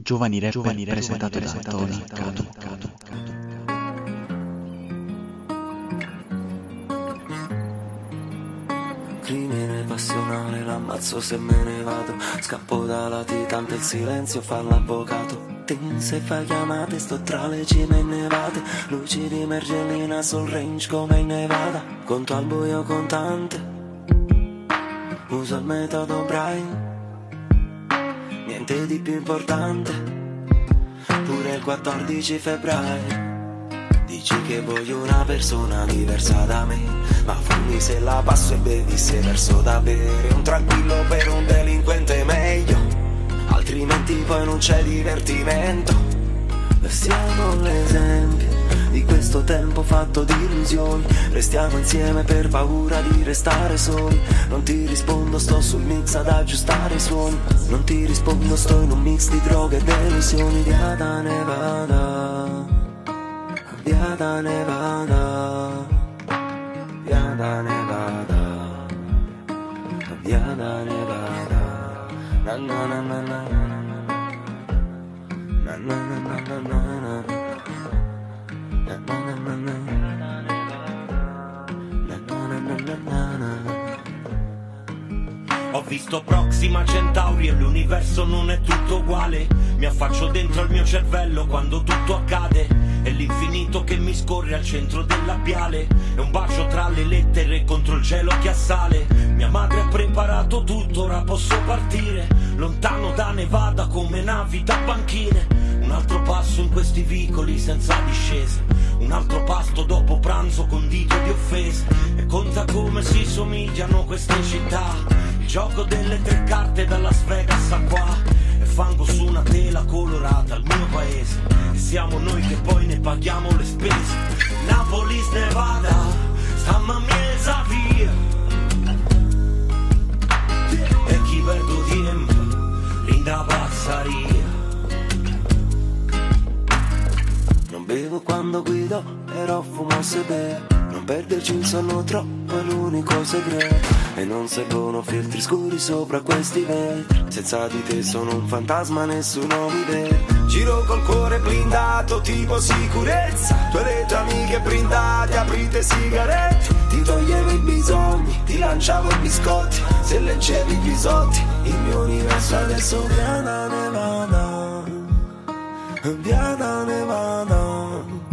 Giovani Rap Giovani presentato da Tony Cadu. Crimine passionale, l'ammazzo se me ne vado. Scappo da latitante, il silenzio fa l'avvocato. Se fai chiamate, sto tra le cime innevate Luci di mergellina sul range come in Nevada. Conto al buio contante Uso il metodo Brian Niente di più importante. Pure il 14 febbraio. Dici che voglio una persona diversa da me. Ma fammi se la passo e bevi se verso da bere. Un tranquillo per un delinquente meglio. Altrimenti poi non c'è divertimento. Siamo l'esempio di questo tempo fatto di illusioni Restiamo insieme per paura di restare soli Non ti rispondo, sto sul mix ad aggiustare i suoni Non ti rispondo, sto in un mix di droghe e delusioni Via da Nevada Via da Nevada Via da Nevada Via da Nevada Na na na na na Na na na na na na na Ho visto Proxima Centauri e l'universo non è tutto uguale. Mi affaccio dentro al mio cervello quando tutto accade. È l'infinito che mi scorre al centro del labiale. È un bacio tra le lettere contro il cielo che assale. Mia madre ha preparato tutto, ora posso partire. Lontano da Nevada come navi da banchine. Un altro passo in questi vicoli senza discesa. Un altro pasto dopo pranzo condito di offese. E conta come si somigliano queste città. Il gioco delle tre carte da Las Vegas a qua. E fango su una tela colorata al mio paese. E siamo noi che poi ne paghiamo le spese. Napoli, Nevada, stamma miesa via. E chi perdo tempo, linda pazzaria. Bevo quando guido, però fumo se bevo. Non perderci il sonno troppo è l'unico segreto. E non servono filtri scuri sopra questi vetri. Senza di te sono un fantasma, nessuno mi vede. Giro col cuore blindato, tipo sicurezza. Tue le tue amiche brindate, aprite sigarette. Ti toglievo i bisogni, ti lanciavo i biscotti. Se leggevi i bisotti, il mio universo adesso piana nevada. Via da Nevada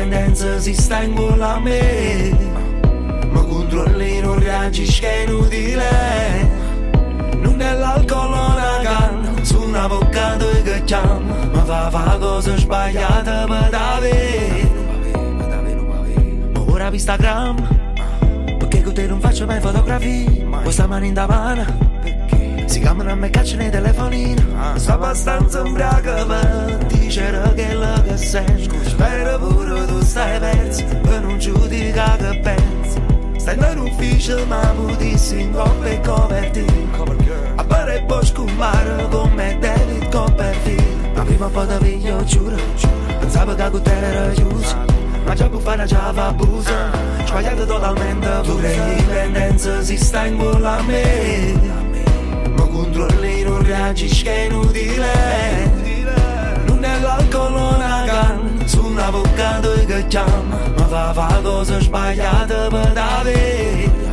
dipendenza si sta in gola a me. Ma controlli non reagisci che è inutile. Non è l'alcol una canna Su un avvocato che chiama. Ma fa fa cosa sbagliata per davvero Ma ora vi Instagram Perché con te non faccio mai fotografie. Questa mano in davana Si chiamano a me caccia nei telefonini Sto abbastanza ubriaco per dicere che è lo che sento Spero pure tu stai perso Per non giudicare che pensi. Stai in ufficio ma putissimo in coppa e copertina A bere bosco un mare come David Copperfield. Ma prima o poi ti piglio giuro Pensavo che con te era chiuso. Ma già fare già fa abuso Sbagliato totalmente Pure l'indipendenza si sta in culo a me Ma controlli non reagisci che è inutile non è l'alcol o una canna Su un avvocato che chiama Ma fa fa cosa sbagliata per davvero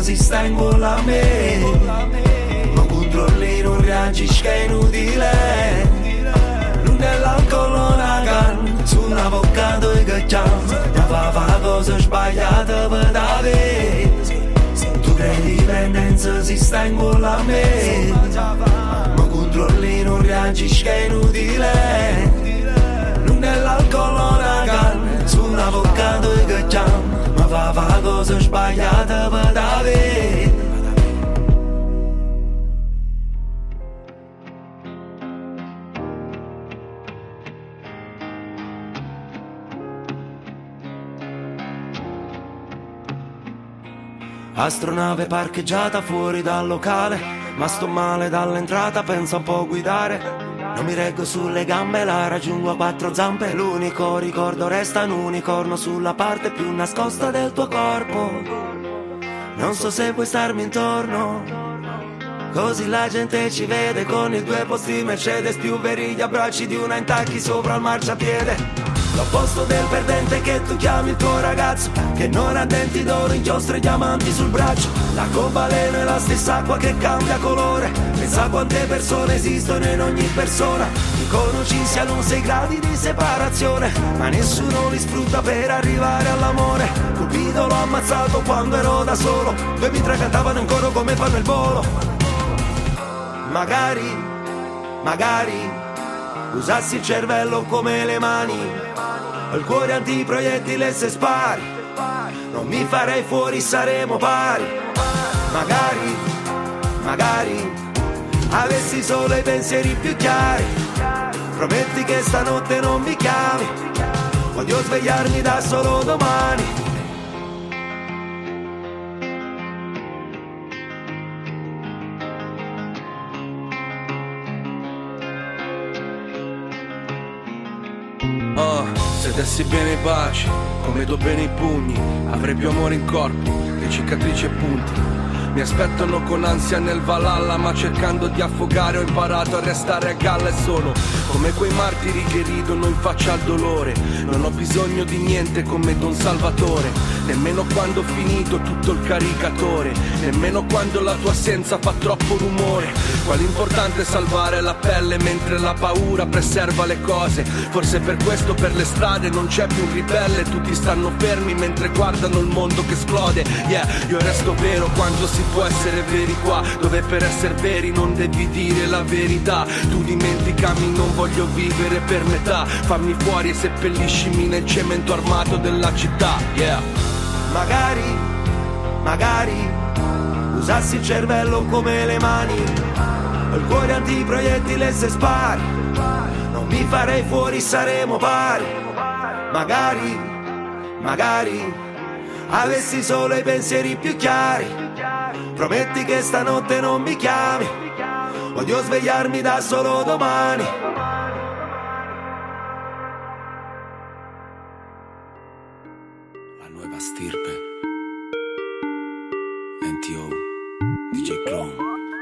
si sta in gola a me Ma controlli non reagisci che è inutile Non è l'alcol una canna Su un avvocato e cacciamo Ma fa fa cosa sbagliata per davvero Tu prendi dipendenza si sta in gola a me Ma controlli non reagisci che è inutile fa fa cosa sbagliata per davvero Astronave parcheggiata fuori dal locale Ma sto male dall'entrata, penso un po' guidare Non mi reggo sulle gambe, la raggiungo a quattro zampe. L'unico ricordo resta un unicorno sulla parte più nascosta del tuo corpo. Non so se puoi starmi intorno Così la gente ci vede con i due posti Mercedes più veri gli abbracci di una intacchi sopra il marciapiede. L'opposto del perdente che tu chiami il tuo ragazzo Che non ha denti d'oro, inchiostri e diamanti sul braccio. L'arcobaleno è la stessa acqua che cambia colore. Pensa quante persone esistono in ogni persona. Dicono ci siano sei gradi di separazione Ma nessuno li sfrutta per arrivare all'amore. Colpito l'ho ammazzato quando ero da solo. Due mitra cantavano in coro come fanno il volo Magari, magari Usassi il cervello come le mani. Il cuore antiproiettile se spari. Non mi farei fuori, saremo pari. Magari, magari Avessi solo i pensieri più chiari. Prometti che stanotte non mi chiami. Voglio svegliarmi da solo domani dessi bene i baci, come do bene i pugni, avrei più amore in corpo, che cicatrici e punti. Mi aspettano con ansia nel Valhalla, ma cercando di affogare ho imparato a restare a galla e sono come quei martiri che ridono in faccia al dolore. Non ho bisogno di niente come Don Salvatore, nemmeno quando ho finito tutto il caricatore, nemmeno quando la tua assenza fa troppo rumore. Qual l'importante è salvare la pelle mentre la paura preserva le cose. Forse per questo per le strade non c'è più un ribelle, tutti stanno fermi mentre guardano il mondo che esplode. Yeah, io resto vero quando si può essere veri qua, dove per essere veri non devi dire la verità. Tu dimenticami, non voglio vivere per metà. Fammi fuori e seppelliscimi nel cemento armato della città. Yeah. Magari, magari Usassi il cervello come le mani il cuore antiproiettile se spari Non mi farei fuori, saremo pari Magari, magari Avessi solo i pensieri più chiari Prometti che stanotte non mi chiami. Voglio svegliarmi da solo domani. La nuova stirpe. NTO, DJ Clone.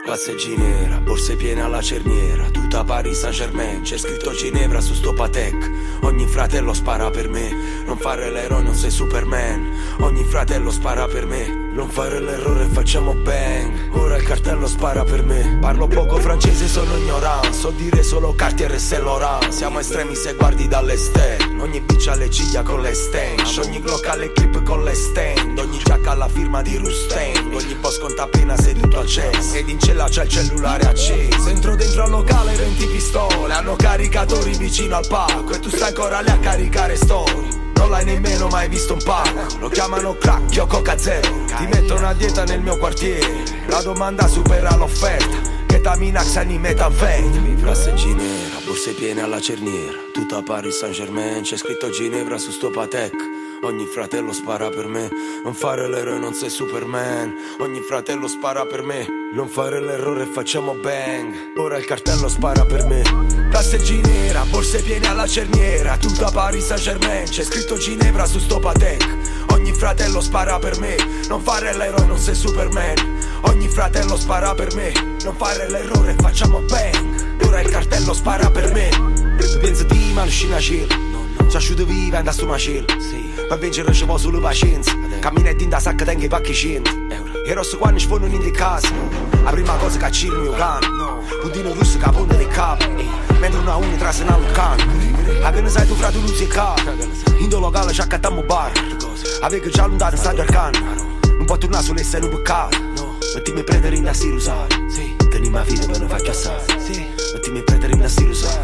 Classe Ginevra, borse piene alla cerniera. Tutta Paris Saint Germain, c'è scritto Ginevra su sto Patek. Ogni fratello spara per me. Non fare l'eroe, non sei Superman. Ogni fratello spara per me non fare l'errore, facciamo bang. Ora il cartello spara per me. Parlo poco francese, sono ignorante So dire solo Cartier e Saint Siamo estremi se guardi dall'esterno Ogni bitch ha le ciglia con le stench Ogni glock ha le clip con le stand. Ogni giacca ha la firma di Rustain Ogni boss conta appena seduto al chess. Ed in cella c'è il cellulare acceso Entro dentro al locale 20 pistole. Hanno caricatori vicino al palco. E tu stai ancora lì a caricare storie non l'hai nemmeno mai visto un pacco Lo chiamano crack o coca zero. Ti mettono a dieta nel mio quartiere. La domanda supera l'offerta. Ketaminax anni metanfetamine Classe Ginevra, borse piene alla cerniera. Tutta Paris Saint Germain C'è scritto Ginevra su sto Patek Ogni fratello spara per me. Non fare l'eroe, non sei Superman. Ogni fratello spara per me. Non fare l'errore, facciamo bang. Ora il cartello spara per me. Classe Ginevra, borse piene alla cerniera. Tutta Paris Saint Germain C'è scritto Ginevra su sto Patek. Ogni fratello spara per me. Non fare l'eroe, non sei Superman. Ogni fratello spara per me. Non fare l'errore, facciamo bang. Ora il cartello spara per me. Tu pensi di mal scina cielo Ci asciuto viva e sto macello Per vincere ci vuole solo pazienza Camminetti in da sacca tengo i pacchi 100 E rosso quando sfondo in di casa La prima cosa che acciro il mio cane Pudino russo che ponte del capo Mentre una unica trase una lucana A che ne sai tu frate luce e capo In do locale ci accattiamo bar Avevo già lundato in stadio al cane Non può tornare sull'essere un peccato Mettimi a prendere in da usare Teni ma fide per non faccio assare Mettimi a prendere in da usare Teni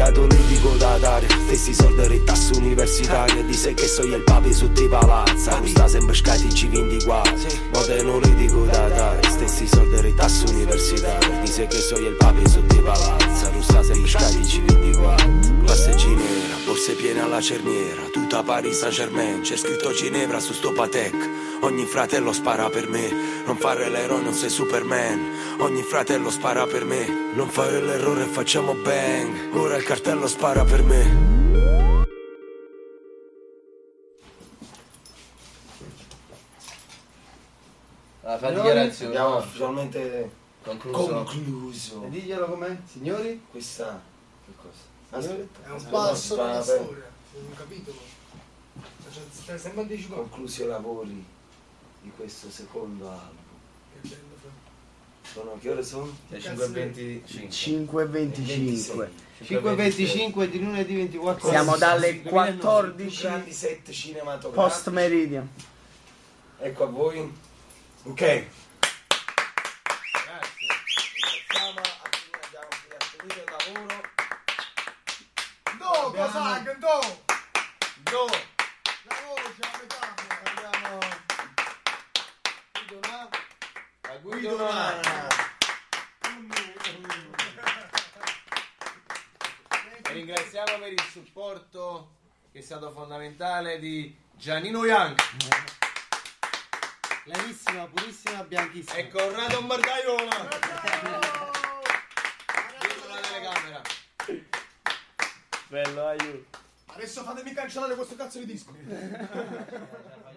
Ci ha dare. Stessi soldi e tasse universitarie. Dice che so io il papi su ti palazza. Non sta sempre scati ci vindi qua. Ma te non l'edico da dare. Stessi soldi e tasse universitarie. Dice che so io il papi su ti palazza. Non sta sempre vindi qua. Classe ginera, borse piene alla cerniera. Tutta Paris Saint Germain C'è scritto Ginevra su sto Patek. Ogni fratello spara per me. Non fare l'eroe non sei Superman. Ogni fratello spara per me. Non fare l'errore facciamo bang. Ora il cartello spara per me La fa dichiarazione. Abbiamo ufficialmente Concluso. concluso E diglielo com'è, signori? questa che cosa? Aspetta, È un passo bene. storia, un capitolo. Cioè, stai sempre anticipato. Conclusi i lavori di questo secondo album. Che bello, fra. Sono che ore sono? Le 5.25. 5.25. 26. 5.25 di lunedì 24. Siamo dalle Più 14 grandi set cinematografici. post meridian. Ecco a voi. Ok. Iniziamo a abbiamo finito il lavoro. No, Abbiamo- cosa? Che no? Do. La voce, la metafora. Abbiamo Guido là. la Guido Nana. E ringraziamo per il supporto che è stato fondamentale di Giannino Young Bravissima, purissima, bianchissima. e Corrado Bardaiona. Dietro la telecamera. Bello, aiuto. Adesso fatemi cancellare questo cazzo di disco.